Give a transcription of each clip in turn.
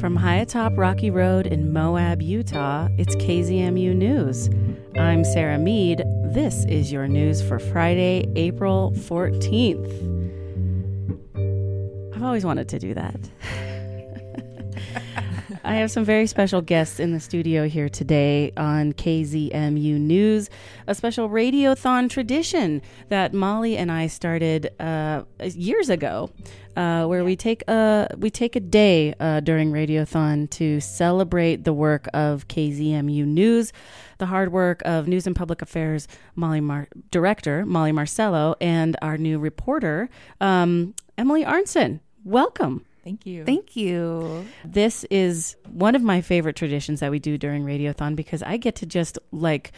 From high atop Rocky Road in Moab, Utah, it's KZMU News. I'm Serah Mead. This is your news for Friday, April 14th. I've always wanted to do that. I have some very special guests in the studio here today on KZMU News, a special radiothon tradition that Molly and I started uh, years ago, uh, where we take a we take a day uh, during radiothon to celebrate the work of KZMU News, the hard work of News and Public Affairs Molly Mar- director Molly Marcello, and our new reporter um, Emily Arntsen. Welcome. Thank you. Thank you. This is one of my favorite traditions that we do during Radiothon because I get to just like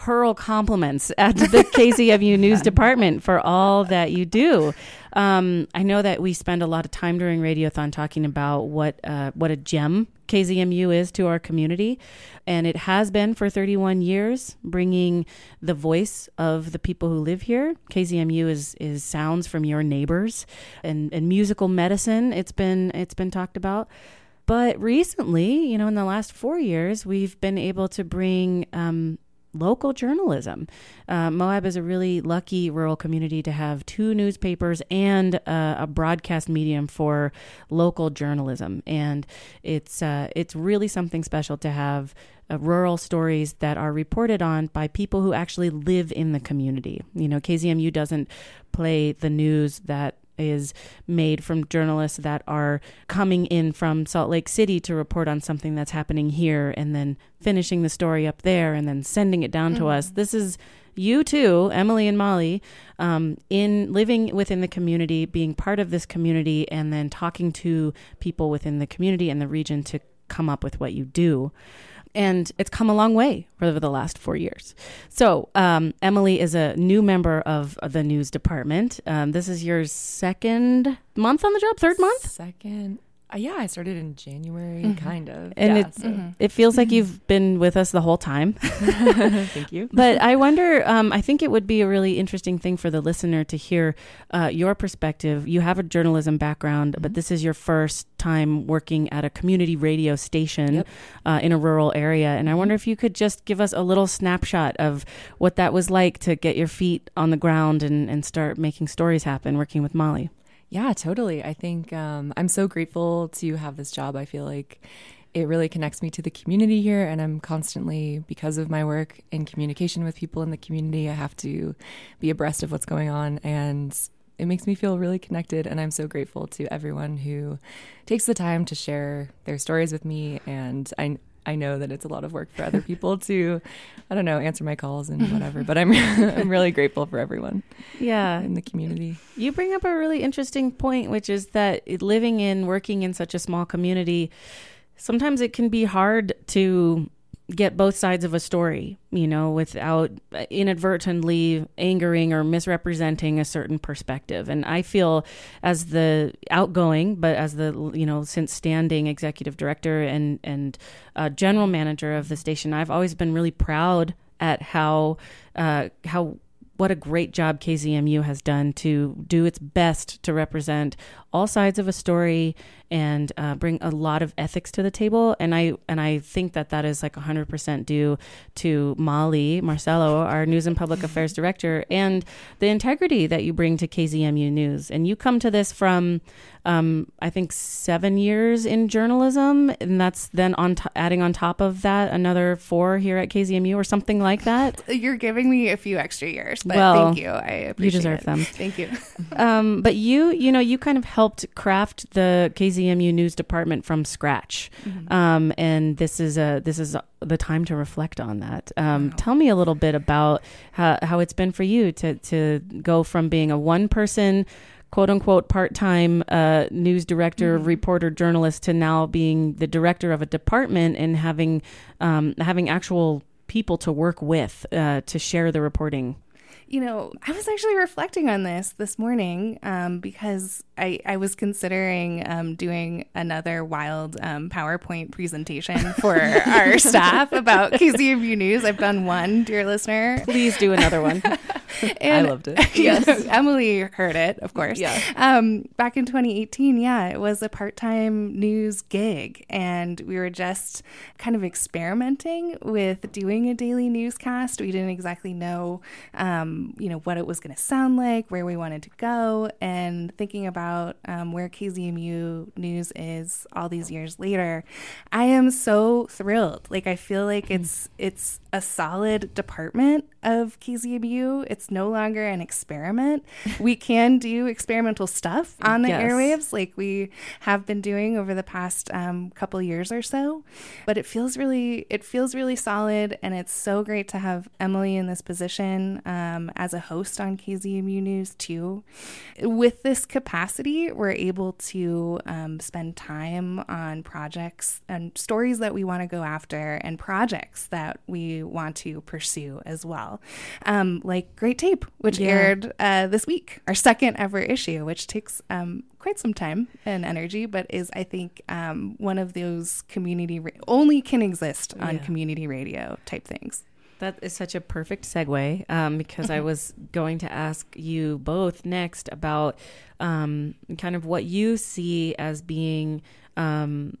hurl compliments at the KZMU news department for all that you do. Um, I know that we spend a lot of time during Radiothon talking about what uh, what a gem KZMU is to our community, and it has been for 31 years, bringing the voice of the people who live here. KZMU is is sounds from your neighbors, and and musical medicine. It's been it's been talked about. But recently, you know, in the last four years, we've been able to bring um, local journalism. Uh, Moab is a really lucky rural community to have two newspapers and uh, a broadcast medium for local journalism, and it's uh, it's really something special to have. Uh, rural stories that are reported on by people who actually live in the community. You know, KZMU doesn't play the news that is made from journalists that are coming in from Salt Lake City to report on something that's happening here and then finishing the story up there and then sending it down mm-hmm. to us. This is you too, Emily and Molly, um, in living within the community, being part of this community, and then talking to people within the community and the region to come up with what you do and it's come a long way over the last four years. So, um, Emily is a new member of, the news department. Um, this is your second month on the job, third month? Second. Uh, yeah, I started in January, mm-hmm. kind of. And yeah, it, so. mm-hmm. it feels like you've been with us the whole time. Thank you. but I wonder, um, I think it would be a really interesting thing for the listener to hear uh, your perspective. You have a journalism background, mm-hmm. but this is your first time working at a community radio station yep. uh, in a rural area. And I wonder if you could just give us a little snapshot of what that was like to get your feet on the ground and, and start making stories happen working with Molly. Yeah, totally. I think um, I'm so grateful to have this job. I feel like it really connects me to the community here, and I'm constantly, because of my work in communication with people in the community, I have to be abreast of what's going on. And it makes me feel really connected. And I'm so grateful to everyone who takes the time to share their stories with me. And I, I know that it's a lot of work for other people to, I don't know, answer my calls and whatever. But I'm I'm really grateful for everyone. Yeah, in the community. You bring up a really interesting point, which is that living in, working in such a small community, sometimes it can be hard to get both sides of a story, you know, without inadvertently angering or misrepresenting a certain perspective. And I feel as the outgoing, but as the, you know, since standing executive director and, and uh, general manager of the station, I've always been really proud at how, uh, how, what a great job KZMU has done to do its best to represent all sides of a story and uh, bring a lot of ethics to the table. And I and I think that that is like 100% due to Molly Marcello, our News and Public Affairs Director, and the integrity that you bring to KZMU News. And you come to this from, um, I think, seven years in journalism, and that's then on t- adding on top of that another four here at KZMU or something like that. You're giving me a few extra years, but well, thank you. I appreciate You deserve it. them. Thank you. um, but you, you know, you kind of helped craft the KZMU news department from scratch, mm-hmm. um, and this is a this is a, the time to reflect on that. Um, wow. Tell me a little bit about how, how it's been for you to to go from being a one person quote unquote part time uh, news director, mm-hmm. reporter, journalist to now being the director of a department and having um, having actual people to work with uh, to share the reporting you know, I was actually reflecting on this this morning um, because I, I was considering um, doing another wild um, PowerPoint presentation for our staff about KZMU News. I've done one, dear listener. Please do another one. I loved it. yes, Emily heard it, of course. Yeah. Um, back in 2018, yeah, it was a part-time news gig, and we were just kind of experimenting with doing a daily newscast. We didn't exactly know, um, you know, what it was going to sound like, where we wanted to go, and thinking about um, where KZMU News is all these years later. I am so thrilled. Like I feel like it's it's a solid department of KZMU. It's no longer an experiment. We can do experimental stuff on the Yes. airwaves, like we have been doing over the past um, couple years or so. But it feels really, it feels really solid, and it's so great to have Emily in this position um, as a host on KZMU News too. With this capacity, we're able to um, spend time on projects and stories that we want to go after, and projects that we want to pursue as well. Um, like Great Tape, which Yeah. aired uh, this week, our second ever issue, which takes um, quite some time and energy, but is, I think, um, one of those community, ra- only can exist on Yeah. community radio type things. That is such a perfect segue um, because I was going to ask you both next about um, kind of what you see as being, um,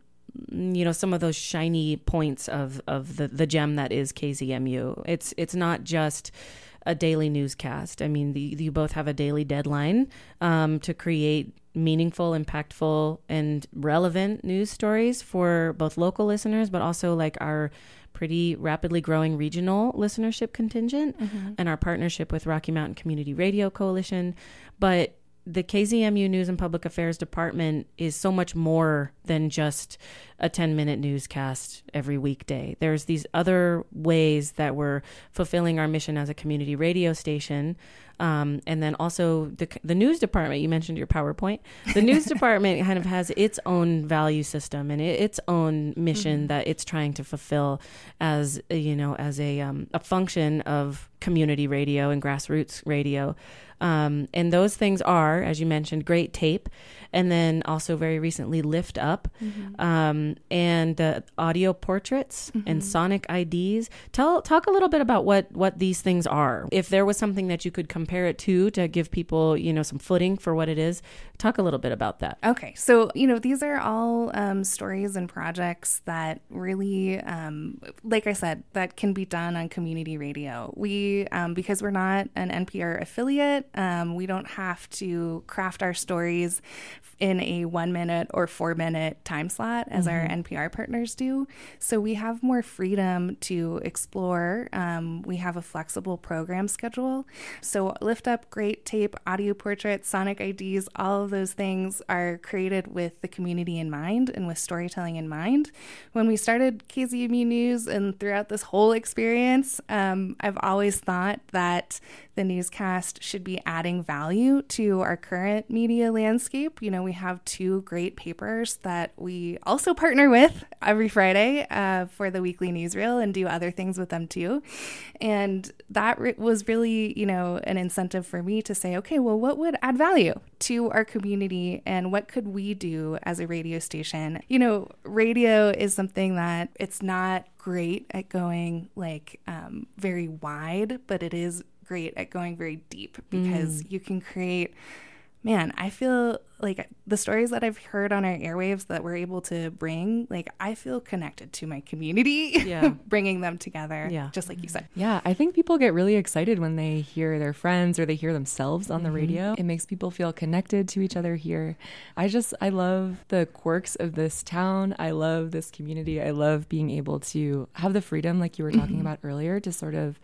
you know, some of those shiny points of, of the, the gem that is KZMU. It's it's not just a daily newscast. I mean, the, you both have a daily deadline um, to create meaningful, impactful, and relevant news stories for both local listeners, but also like our pretty rapidly growing regional listenership contingent mm-hmm. and our partnership with Rocky Mountain Community Radio Coalition. But the KZMU News and Public Affairs Department is so much more than just a 10 minute newscast every weekday. There's these other ways that we're fulfilling our mission as a community radio station. Um, and then also the, the news department, you mentioned your PowerPoint. The news department kind of has its own value system and it, its own mission that it's trying to fulfill as, you know, as a, um, a function of community radio and grassroots radio. Um, and those things are, as you mentioned, great tape, and then also very recently Lift Up, um, and uh, audio portraits and sonic IDs. Tell talk a little bit about what what these things are. If there was something that you could compare it to to give people you know some footing for what it is, talk a little bit about that. Okay, so you know these are all um, stories and projects that really, um, like I said, that can be done on community radio. We, um, because we're not an NPR affiliate, um, we don't have to craft our stories in a one minute or four minute time slot as our NPR partners do. So we have more freedom to explore. Um, we have a flexible program schedule. So lift up, great tape, audio portraits, sonic IDs, all of those things are created with the community in mind and with storytelling in mind. When we started KZMU News and throughout this whole experience, um, I've always thought that the newscast should be adding value to our current media landscape. You know, we have two great papers that we also partner with every Friday uh, for the weekly newsreel and do other things with them too. And that re- was really, you know, an incentive for me to say, okay, well, what would add value to our community and what could we do as a radio station? You know, radio is something that it's not great at going like um, very wide, but it is great at going very deep because you can create man i feel like the stories that i've heard on our airwaves that we're able to bring like i feel connected to my community Yeah. bringing them together Yeah. just like you said Yeah, I think people get really excited when they hear their friends or they hear themselves on the mm-hmm. radio. It makes people feel connected to each other here. I just, I love the quirks of this town. I love this community. I love being able to have the freedom, like you were talking mm-hmm. about earlier, to sort of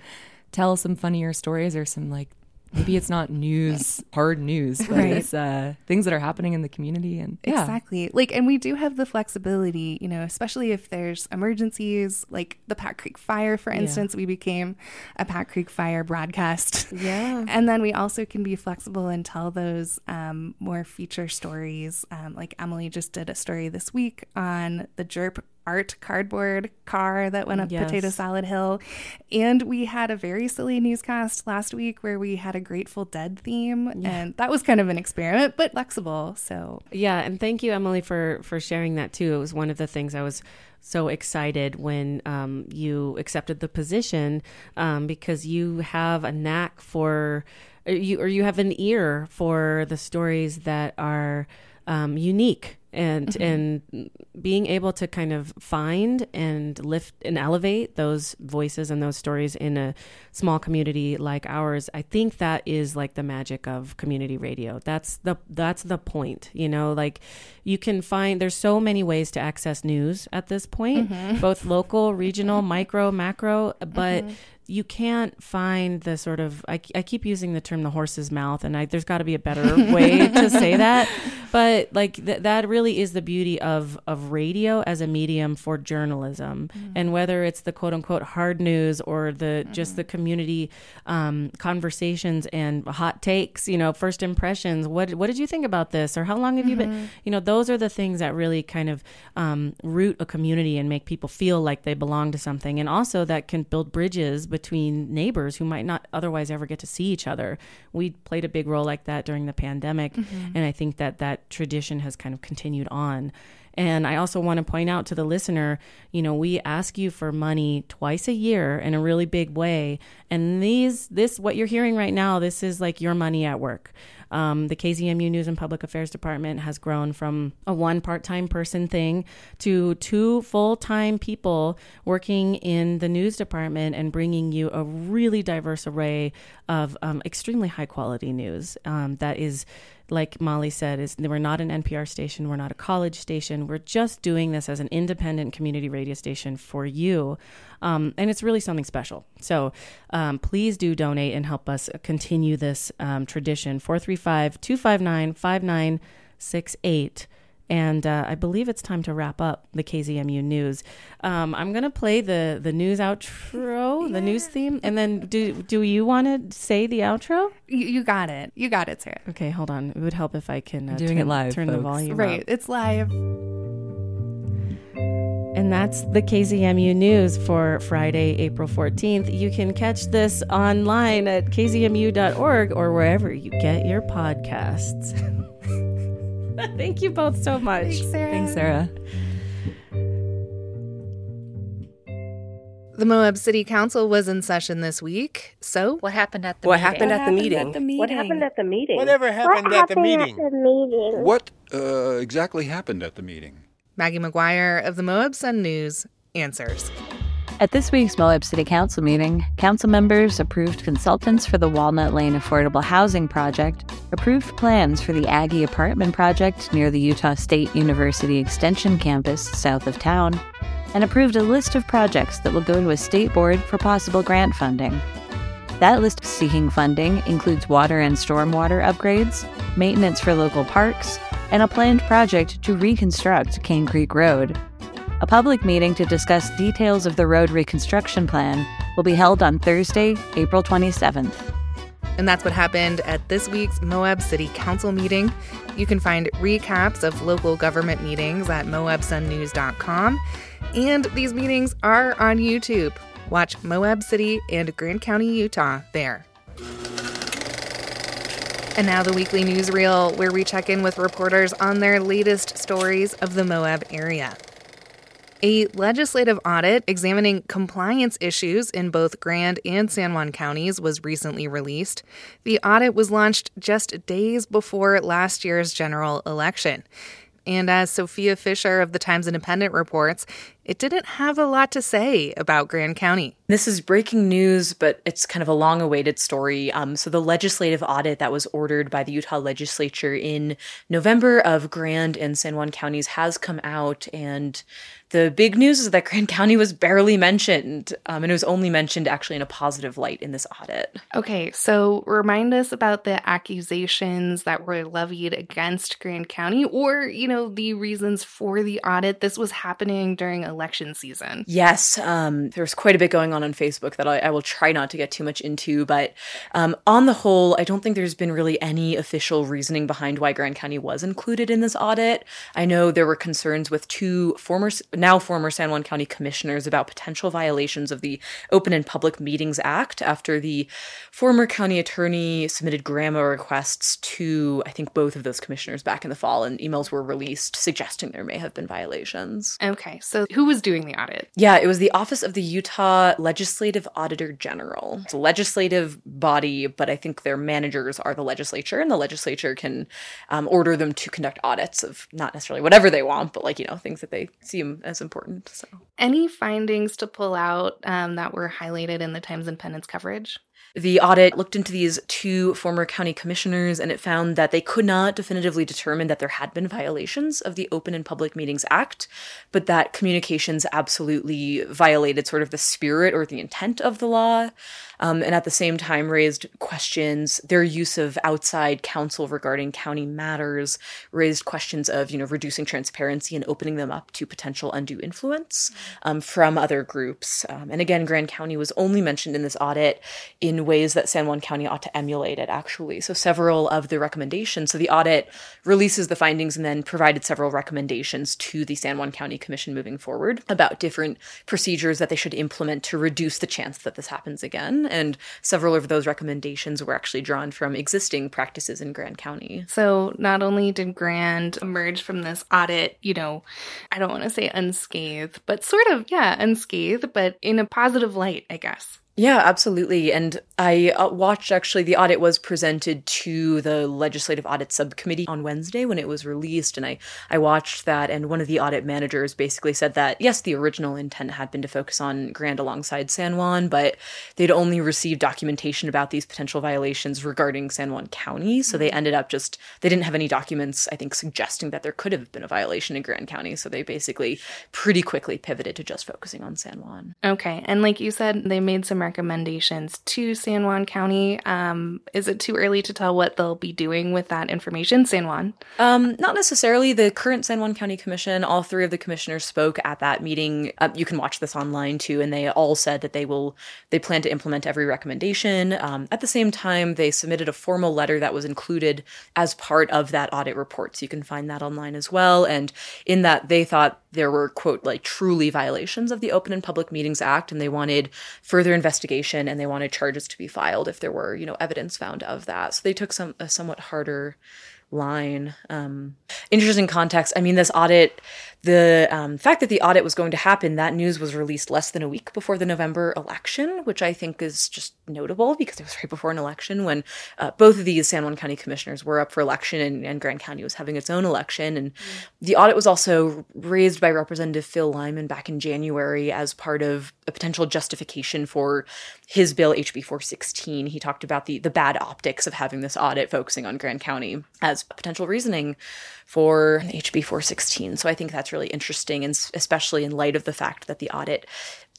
tell some funnier stories or some like, maybe it's not news, hard news, but Right. it's uh, things that are happening in the community. And yeah, Exactly. Like, and we do have the flexibility, you know, especially if there's emergencies, like the Pack Creek fire, for instance, we became a Pack Creek fire broadcast. Yeah. And then we also can be flexible and tell those um, more feature stories. Um, like Emily just did a story this week on the JERP art cardboard car that went up Yes. Potato Salad Hill. And we had a very silly newscast last week where we had a Grateful Dead theme. And that was kind of an experiment, but flexible. So Yeah, and thank you, Emily, for for sharing that too. It was one of the things I was so excited when um, you accepted the position um, because you have a knack for or you or you have an ear for the stories that are um, unique and mm-hmm. and being able to kind of find and lift and elevate those voices and those stories in a small community like ours i think that is like the magic of community radio. That's the that's the point you know? Like you can find there's so many ways to access news at this point mm-hmm. both local regional micro macro but mm-hmm. You can't find the sort of I, I keep using the term the horse's mouth and I, there's got to be a better way to say that. But like th- that really is the beauty of of radio as a medium for journalism. And whether it's the quote unquote hard news or the just the community um, conversations and hot takes you know first impressions what what did you think about this? Or how long have you been you know those are the things that really kind of um, root a community and make people feel like they belong to something. And also that can build bridges between neighbors who might not otherwise ever get to see each other we played a big role like that during the pandemic mm-hmm. and i think that that tradition has kind of continued on and I also want to point out to the listener, you know, we ask you for money twice a year in a really big way. And these, this, what you're hearing right now, this is like your money at work. Um, the KZMU News and Public Affairs Department has grown from a one part time person thing to two full time people working in the news department and bringing you a really diverse array of um, extremely high quality news um, that is like Molly said, is we're not an NPR station, we're not a college station. We're just doing this as an independent community radio station for you, um, and it's really something special. So um, please do donate and help us continue this um, tradition. 435-259-5968. And uh, I believe it's time to wrap up the KZMU news. Um, I'm gonna play the the news outro, the news theme, and then do do you want to say the outro? you, you got it. You got it, Serah. Okay, hold on. It would help if I can uh, Doing turn, it live, turn the folks. volume Right. up. It's live. And that's the KZMU news for Friday, April 14th. You can catch this online at kzmu.org or wherever you get your podcasts. Thank you both so much. Thanks, Serah. Thanks, Serah. The Moab City Council was in session this week. So, What happened at the What meeting? What happened at the meeting? What happened at the meeting? Whatever happened at the meeting? meeting? What uh, exactly happened at the meeting? Maggie McGuire of the Moab Sun News answers. At this week's Moab City Council meeting, council members approved consultants for the Walnut Lane Affordable Housing Project, approved plans for the Aggie Apartment Project near the Utah State University Extension campus south of town, and approved a list of projects that will go to a state board for possible grant funding. That list seeking funding includes water and stormwater upgrades, maintenance for local parks, and a planned project to reconstruct Cane Creek Road. A public meeting to discuss details of the road reconstruction plan will be held on Thursday, April 27th. And that's what happened at this week's Moab City Council meeting. You can find recaps of local government meetings at moabsunnews.com. And these meetings are on YouTube. Watch Moab City and Grand County, Utah there. And now the weekly newsreel, where we check in with reporters on their latest stories of the Moab area. A legislative audit examining compliance issues in both Grand and San Juan counties was recently released. The audit was launched just days before last year's general election. And as Sophia Fisher of the Times Independent reports, it didn't have a lot to say about Grand County. This is breaking news, but it's kind of a long awaited story. Um, so, the legislative audit that was ordered by the Utah legislature in November of Grand and San Juan counties has come out. And the big news is that Grand County was barely mentioned. Um, and it was only mentioned actually in a positive light in this audit. Okay, so remind us about the accusations that were levied against Grand County or, you know, the reasons for the audit. This was happening during a election season. Yes, um, there's quite a bit going on on Facebook that I, I will try not to get too much into, but um, on the whole, I don't think there's been really any official reasoning behind why Grand County was included in this audit. I know there were concerns with two former, now former San Juan County commissioners about potential violations of the Open and Public Meetings Act after the former county attorney submitted GRAMA requests to, I think, both of those commissioners back in the fall, and emails were released suggesting there may have been violations. Okay, so who was doing the audit? Yeah, it was the Office of the Utah Legislative Auditor General. It's a legislative body, but I think their managers are the legislature, and the legislature can um, order them to conduct audits of not necessarily whatever they want, but like, you know, things that they seem as important. So, any findings to pull out um, that were highlighted in the Times Independent's coverage? The audit looked into these two former county commissioners and it found that they could not definitively determine that there had been violations of the Open and Public Meetings Act, but that communications absolutely violated sort of the spirit or the intent of the law um, and at the same time raised questions. Their use of outside counsel regarding county matters raised questions of, you know, reducing transparency and opening them up to potential undue influence um, from other groups. Um, and again, Grand County was only mentioned in this audit in ways that San Juan County ought to emulate it, actually. So several of the recommendations. So the audit releases the findings and then provided several recommendations to the San Juan County Commission moving forward about different procedures that they should implement to reduce the chance that this happens again and several of those recommendations were actually drawn from existing practices in Grand County. So not only did Grand emerge from this audit, you know, I don't want to say unscathed, but sort of, yeah, unscathed, but in a positive light, I guess. Yeah, absolutely. And I uh, watched actually the audit was presented to the Legislative Audit Subcommittee on Wednesday when it was released. And I, I watched that. And one of the audit managers basically said that, yes, the original intent had been to focus on Grand alongside San Juan, but they'd only received documentation about these potential violations regarding San Juan County. So they ended up just, they didn't have any documents, I think, suggesting that there could have been a violation in Grand County. So they basically pretty quickly pivoted to just focusing on San Juan. Okay. And like you said, they made some recommendations to San Juan County. Um, is it too early to tell what they'll be doing with that information, San Juan? Um, not necessarily. The current San Juan County Commission, all three of the commissioners spoke at that meeting. Uh, you can watch this online too, and they all said that they will they plan to implement every recommendation. Um, at the same time, they submitted a formal letter that was included as part of that audit report, so you can find that online as well. And in that, they thought there were quote like truly violations of the Open and Public Meetings Act, and they wanted further investigation and they wanted charges to be filed if there were you know evidence found of that. So they took some a somewhat harder line. Um, interesting context. I mean, this audit the um, fact that the audit was going to happen, that news was released less than a week before the November election, which I think is just notable because it was right before an election when uh, both of these San Juan County commissioners were up for election and, and Grand County was having its own election. And mm. the audit was also raised by Representative Phil Lyman back in January as part of a potential justification for his bill HB 416. He talked about the, the bad optics of having this audit focusing on Grand County as a potential reasoning for HB 416. So I think that's really interesting, and especially in light of the fact that the audit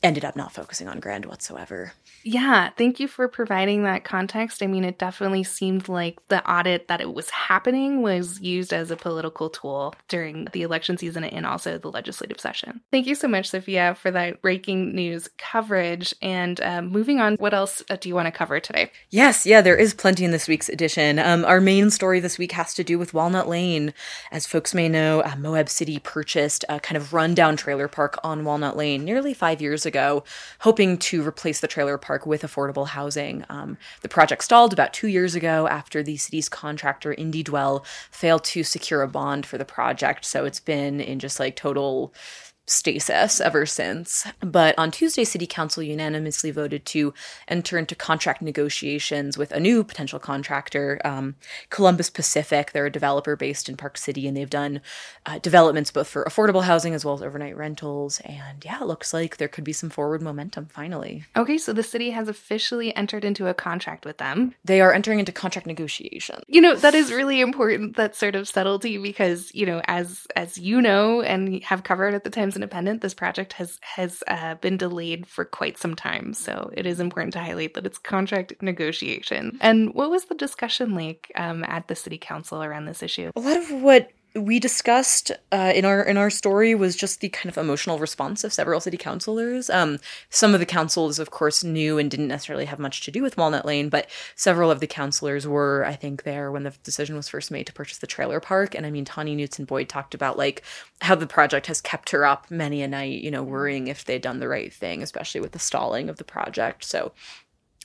ended up not focusing on Grand whatsoever. Yeah, thank you for providing that context. I mean, it definitely seemed like the audit that it was happening was used as a political tool during the election season and also the legislative session. Thank you so much, Sophia, for that breaking news coverage. And um, moving on, what else uh, do you want to cover today? Yes, yeah, there is plenty in this week's edition. Um, our main story this week has to do with Walnut Lane. As folks may know, uh, Moab City purchased a kind of rundown trailer park on Walnut Lane nearly five years ago, hoping to replace the trailer park with affordable housing. Um, the project stalled about two years ago after the city's contractor, IndieDwell, failed to secure a bond for the project. So it's been in just like total stasis ever since. But on Tuesday, City Council unanimously voted to enter into contract negotiations with a new potential contractor, um, Columbus Pacific. They're a developer based in Park City, and they've done uh, developments both for affordable housing as well as overnight rentals. And yeah, it looks like there could be some forward momentum finally. Okay, so the city has officially entered into a contract with them. They are entering into contract negotiations. You know, that is really important, that sort of subtlety, because, you know, as as you know and have covered at the Times Independent, this project has has uh, been delayed for quite some time. So it is important to highlight that it's contract negotiation. And what was the discussion like um, at the city council around this issue? A lot of what we discussed uh, in our in our story was just the kind of emotional response of several city councilors. Um, some of the councils, of course, knew and didn't necessarily have much to do with Walnut Lane, but several of the councilors were, I think, there when the decision was first made to purchase the trailer park. And I mean, Tawny Knuteson-Boyd talked about like how the project has kept her up many a night, you know, worrying if they'd done the right thing, especially with the stalling of the project. So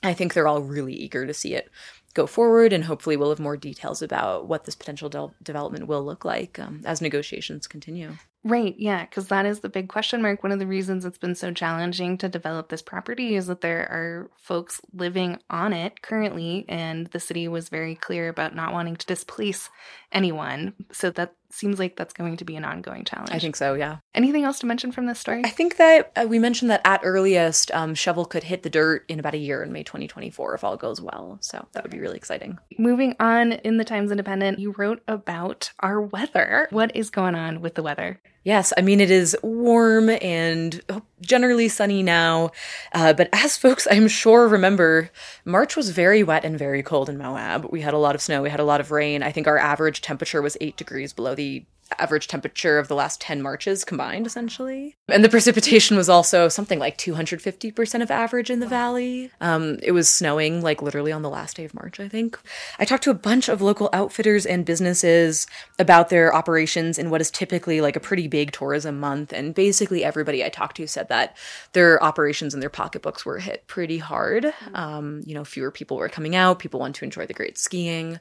I think they're all really eager to see it go forward, and hopefully we'll have more details about what this potential de- development will look like um, as negotiations continue. Right, yeah, because that is the big question mark. One of the reasons it's been so challenging to develop this property is that there are folks living on it currently, and the city was very clear about not wanting to displace anyone. So that seems like that's going to be an ongoing challenge. I think so, yeah. Anything else to mention from this story? I think that uh, we mentioned that at earliest, um, Shovel could hit the dirt in about a year in May 2024 if all goes well. So that would be really exciting. Moving on in the Times Independent, you wrote about our weather. What is going on with the weather? Yes, I mean, it is warm and generally sunny now. Uh, but as folks, I'm sure, remember, March was very wet and very cold in Moab. We had a lot of snow, we had a lot of rain. I think our average temperature was eight degrees below the average temperature of the last 10 Marches combined, essentially. And the precipitation was also something like 250% of average in the valley. Um, it was snowing like literally on the last day of March, I think. I talked to a bunch of local outfitters and businesses about their operations in what is typically like a pretty big tourism month. And basically, everybody I talked to said that their operations and their pocketbooks were hit pretty hard. Um, you know, fewer people were coming out, people want to enjoy the great skiing.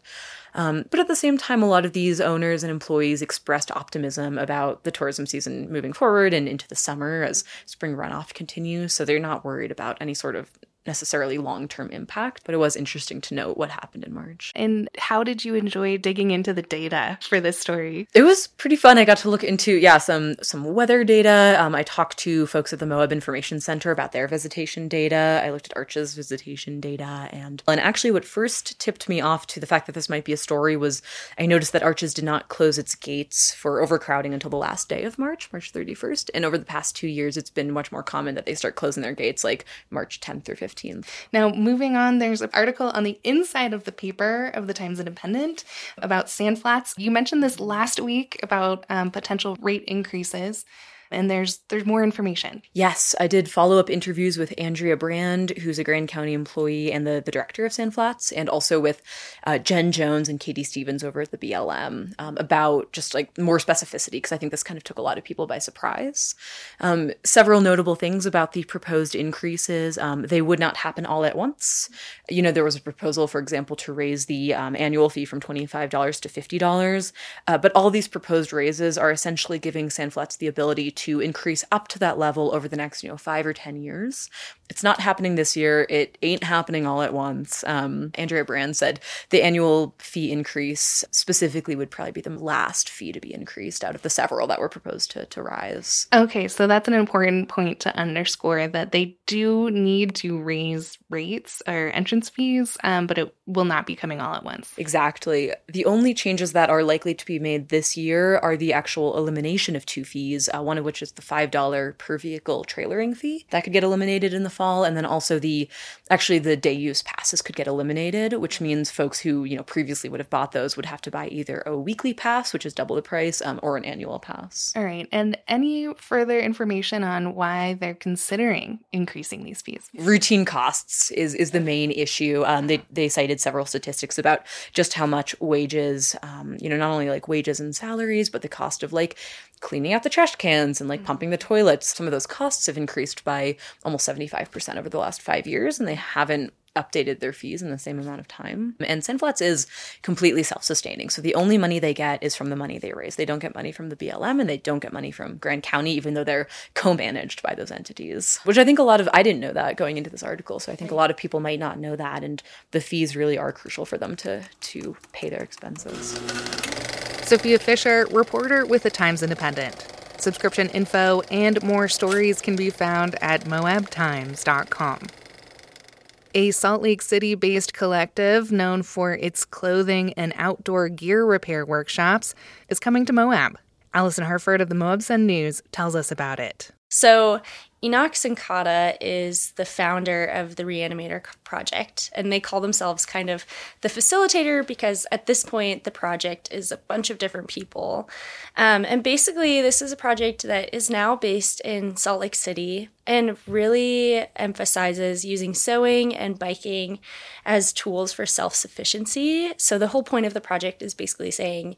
Um, but at the same time, a lot of these owners and employees expressed optimism about the tourism season moving forward and into the summer as spring runoff continues. So they're not worried about any sort of necessarily long term impact, but it was interesting to note what happened in March. And how did you enjoy digging into the data for this story? It was pretty fun. I got to look into yeah some some weather data. Um, I talked to folks at the Moab Information Center about their visitation data. I looked at Arches visitation data, and and actually, what first tipped me off to the fact that this might be a story was I noticed that Arches did not close its gates for overcrowding until the last day of March, March 31st, and over the past two years, it's been much more common that they start closing their gates like March 10th or 15th 15th. Now, moving on, there's an article on the inside of the paper of the Times Independent about sand flats. You mentioned this last week about um, potential rate increases and there's there's more information. Yes, I did follow up interviews with Andrea Brand, who's a Grand County employee and the, the director of Sand Flats, and also with uh, Jen Jones and Katie Stevens over at the BLM um, about just like more specificity because I think this kind of took a lot of people by surprise. Um, several notable things about the proposed increases: um, they would not happen all at once. You know, there was a proposal, for example, to raise the um, annual fee from twenty five dollars to fifty dollars, uh, but all these proposed raises are essentially giving Sand Flats the ability to increase up to that level over the next, you know, five or 10 years. It's not happening this year. It ain't happening all at once. Um, Andrea Brand said the annual fee increase specifically would probably be the last fee to be increased out of the several that were proposed to, to rise. Okay, so that's an important point to underscore that they do need to raise rates or entrance fees, um, but it will not be coming all at once. Exactly. The only changes that are likely to be made this year are the actual elimination of two fees, uh, one of which is the $5 per vehicle trailering fee. That could get eliminated in the fall. And then also the actually the day use passes could get eliminated, which means folks who, you know, previously would have bought those would have to buy either a weekly pass, which is double the price, um, or an annual pass. All right. And any further information on why they're considering increasing these fees? Routine costs is is the main issue. Um, they they cited several statistics about just how much wages, um, you know, not only like wages and salaries, but the cost of like cleaning out the trash cans and like mm-hmm. pumping the toilets. Some of those costs have increased by almost 75% over the last five years, and they haven't updated their fees in the same amount of time. And Sandflats is completely self sustaining. So the only money they get is from the money they raise. They don't get money from the BLM and they don't get money from Grand County, even though they're co managed by those entities, which I think a lot of, I didn't know that going into this article. So I think a lot of people might not know that. And the fees really are crucial for them to, to pay their expenses. Sophia Fisher, reporter with the Times Independent. Subscription info and more stories can be found at moabtimes.com. A Salt Lake City based collective known for its clothing and outdoor gear repair workshops is coming to Moab. Alison Harford of the Moab Sun News tells us about it. So Enoch Sincata is the founder of the Reanimator Project, and they call themselves kind of the facilitator because at this point the project is a bunch of different people. Um, and basically, this is a project that is now based in Salt Lake City and really emphasizes using sewing and biking as tools for self sufficiency. So, the whole point of the project is basically saying,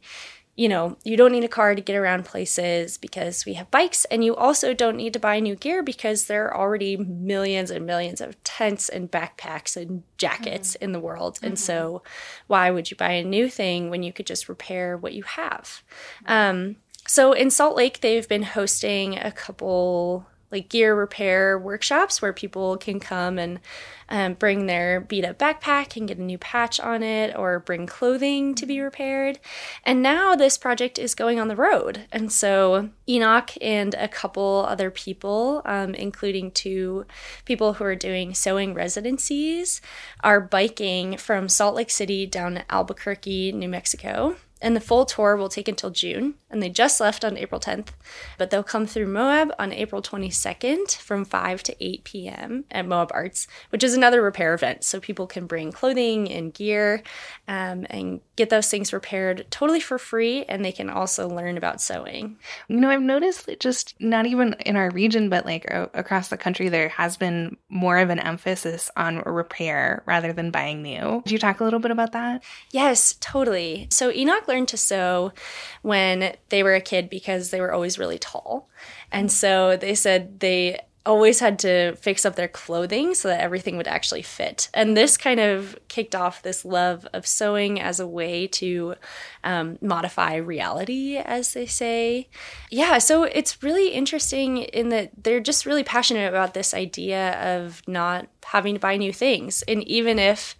you know, you don't need a car to get around places because we have bikes, and you also don't need to buy new gear because there are already millions and millions of tents and backpacks and jackets mm-hmm. in the world. Mm-hmm. And so, why would you buy a new thing when you could just repair what you have? Um, so, in Salt Lake, they've been hosting a couple like gear repair workshops where people can come and um, bring their beat up backpack and get a new patch on it or bring clothing to be repaired. And now this project is going on the road. And so Enoch and a couple other people, um, including two people who are doing sewing residencies, are biking from Salt Lake City down to Albuquerque, New Mexico and the full tour will take until June, and they just left on April 10th. But they'll come through Moab on April 22nd from 5 to 8 p.m. at Moab Arts, which is another repair event. So people can bring clothing and gear um, and get those things repaired totally for free, and they can also learn about sewing. You know, I've noticed that just not even in our region, but like across the country, there has been more of an emphasis on repair rather than buying new. Could you talk a little bit about that? Yes, totally. So Enoch learned to sew when they were a kid because they were always really tall. And so they said they always had to fix up their clothing so that everything would actually fit. And this kind of kicked off this love of sewing as a way to um, modify reality, as they say. Yeah, so it's really interesting in that they're just really passionate about this idea of not having to buy new things. And even if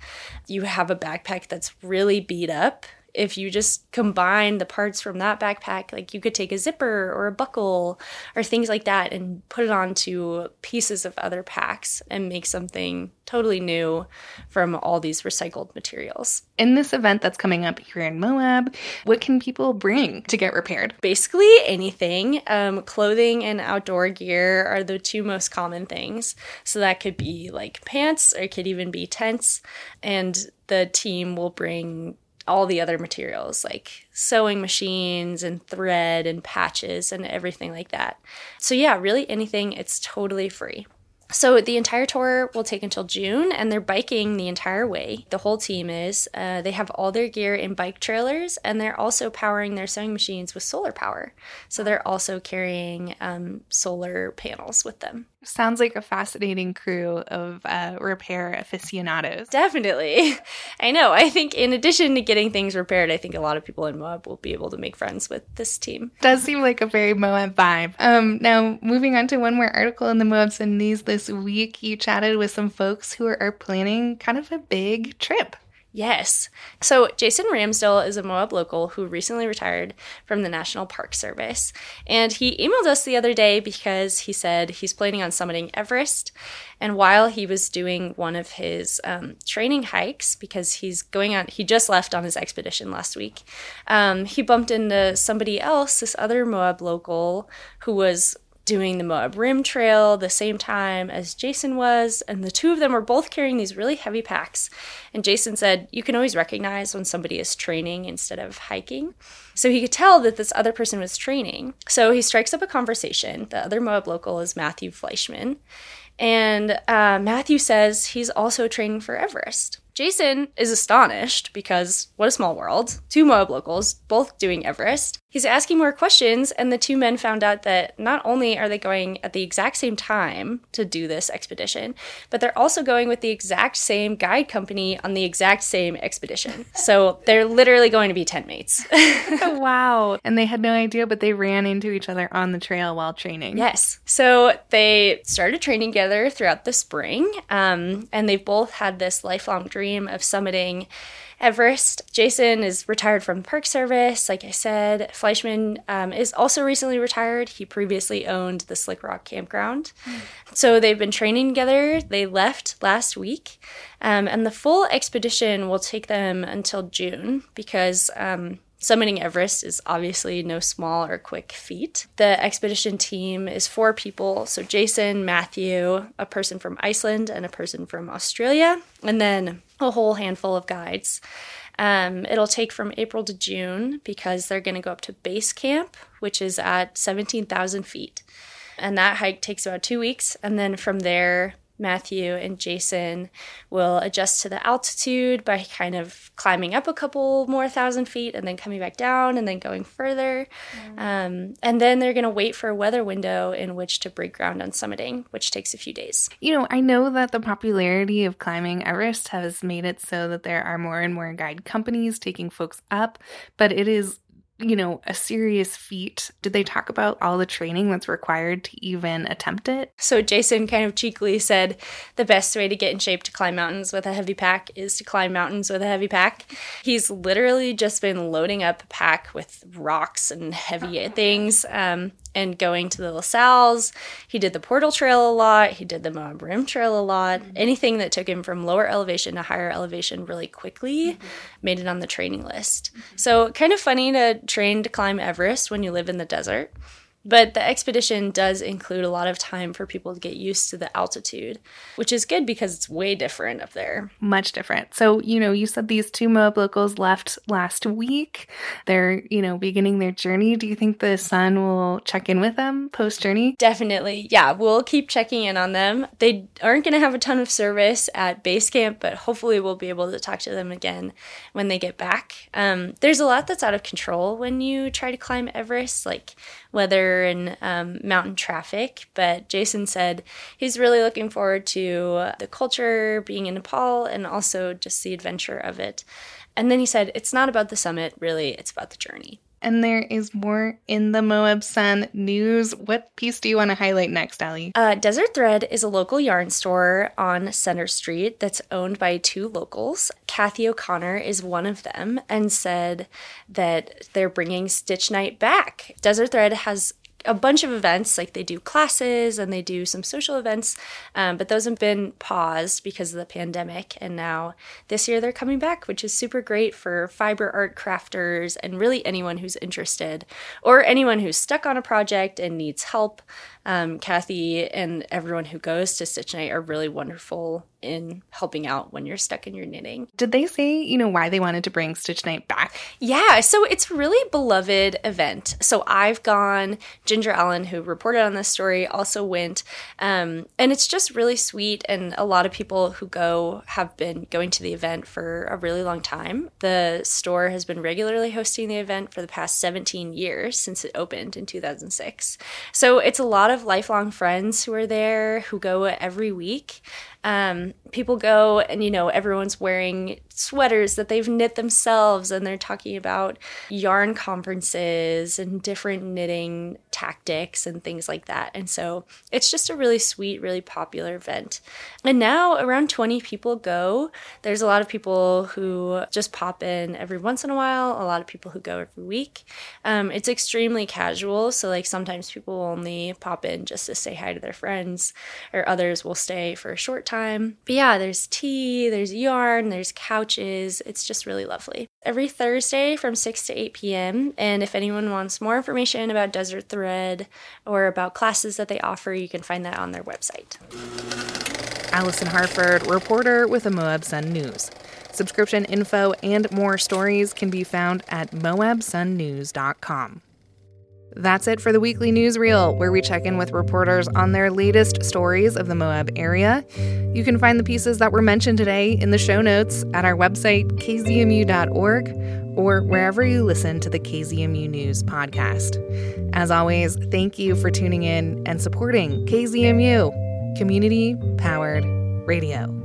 you have a backpack that's really beat up, if you just combine the parts from that backpack, like you could take a zipper or a buckle or things like that and put it onto pieces of other packs and make something totally new from all these recycled materials. In this event that's coming up here in Moab, what can people bring to get repaired? Basically anything. Um, clothing and outdoor gear are the two most common things. So that could be like pants, or it could even be tents. And the team will bring all the other materials like sewing machines and thread and patches and everything like that. So, yeah, really anything, it's totally free. So the entire tour will take until June, and they're biking the entire way. The whole team is. Uh, they have all their gear in bike trailers, and they're also powering their sewing machines with solar power. So they're also carrying um, solar panels with them. Sounds like a fascinating crew of uh, repair aficionados. Definitely. I know. I think in addition to getting things repaired, I think a lot of people in Moab will be able to make friends with this team. Does seem like a very Moab vibe. Um, now, moving on to one more article in the Moab Sun News this week, you chatted with some folks who are, are planning kind of a big trip. Yes. So Jason Ramsdell is a Moab local who recently retired from the National Park Service. And he emailed us the other day because he said he's planning on summiting Everest. And while he was doing one of his um, training hikes, because he's going on, he just left on his expedition last week, um, he bumped into somebody else, this other Moab local, who was doing the Moab Rim Trail the same time as Jason was, and the two of them were both carrying these really heavy packs. And Jason said, You can always recognize when somebody is training instead of hiking. So he could tell that this other person was training. So he strikes up a conversation. The other Moab local is Matthew Fleischman. And uh, Matthew says he's also training for Everest. Jason is astonished because what a small world. Two Moab locals, both doing Everest. He's asking more questions, and the two men found out that not only are they going at the exact same time to do this expedition, but they're also going with the exact same guide company on the exact same expedition. So they're literally going to be tent mates. wow. And they had no idea, but they ran into each other on the trail while training. Yes. So they started training together throughout the spring, um, and they've both had this lifelong dream of summiting Everest. Jason is retired from the Park Service, like I said. Fleischman um, is also recently retired. He previously owned the Slick Rock Campground. Mm. So they've been training together. They left last week. Um, and the full expedition will take them until June because um, Summiting Everest is obviously no small or quick feat. The expedition team is four people so Jason, Matthew, a person from Iceland, and a person from Australia, and then a whole handful of guides. Um, it'll take from April to June because they're going to go up to base camp, which is at 17,000 feet. And that hike takes about two weeks. And then from there, Matthew and Jason will adjust to the altitude by kind of climbing up a couple more thousand feet and then coming back down and then going further. Mm. Um, and then they're going to wait for a weather window in which to break ground on summiting, which takes a few days. You know, I know that the popularity of climbing Everest has made it so that there are more and more guide companies taking folks up, but it is you know, a serious feat. Did they talk about all the training that's required to even attempt it? So Jason kind of cheekily said the best way to get in shape to climb mountains with a heavy pack is to climb mountains with a heavy pack. He's literally just been loading up a pack with rocks and heavy things. Um, and going to the La Sal's. He did the Portal Trail a lot. He did the Moab Rim Trail a lot. Mm-hmm. Anything that took him from lower elevation to higher elevation really quickly mm-hmm. made it on the training list. Mm-hmm. So, kind of funny to train to climb Everest when you live in the desert. But the expedition does include a lot of time for people to get used to the altitude, which is good because it's way different up there. Much different. So, you know, you said these two Moab locals left last week. They're, you know, beginning their journey. Do you think the sun will check in with them post journey? Definitely. Yeah, we'll keep checking in on them. They aren't going to have a ton of service at base camp, but hopefully we'll be able to talk to them again when they get back. Um, there's a lot that's out of control when you try to climb Everest, like weather and um, mountain traffic. But Jason said he's really looking forward to the culture, being in Nepal, and also just the adventure of it. And then he said, it's not about the summit, really, it's about the journey. And there is more in the Moab Sun news. What piece do you want to highlight next, Ali? Uh, Desert Thread is a local yarn store on Center Street that's owned by two locals. Kathy O'Connor is one of them and said that they're bringing Stitch Night back. Desert Thread has a bunch of events, like they do classes and they do some social events, um, but those have been paused because of the pandemic. And now this year they're coming back, which is super great for fiber art crafters and really anyone who's interested or anyone who's stuck on a project and needs help. Um, Kathy and everyone who goes to Stitch Night are really wonderful in helping out when you're stuck in your knitting. Did they say, you know, why they wanted to bring Stitch Night back? Yeah, so it's a really beloved event. So I've gone, Ginger Allen, who reported on this story, also went. Um, and it's just really sweet. And a lot of people who go have been going to the event for a really long time. The store has been regularly hosting the event for the past 17 years since it opened in 2006. So it's a lot of lifelong friends who are there who go every week. Um, people go and you know everyone's wearing sweaters that they've knit themselves and they're talking about yarn conferences and different knitting tactics and things like that. And so it's just a really sweet really popular event. And now around 20 people go. There's a lot of people who just pop in every once in a while a lot of people who go every week. Um, it's extremely casual so like sometimes people will only pop in just to say hi to their friends or others will stay for a short time. But yeah there's tea, there's yarn, there's couches. It's just really lovely. Every Thursday from 6 to 8 p.m. And if anyone wants more information about Desert Thread or about classes that they offer, you can find that on their website. Alison Harford, reporter with the Moab Sun News. Subscription info and more stories can be found at moabsunnews.com. That's it for the weekly newsreel, where we check in with reporters on their latest stories of the Moab area. You can find the pieces that were mentioned today in the show notes at our website, kzmu.org, or wherever you listen to the KZMU News podcast. As always, thank you for tuning in and supporting KZMU, community powered radio.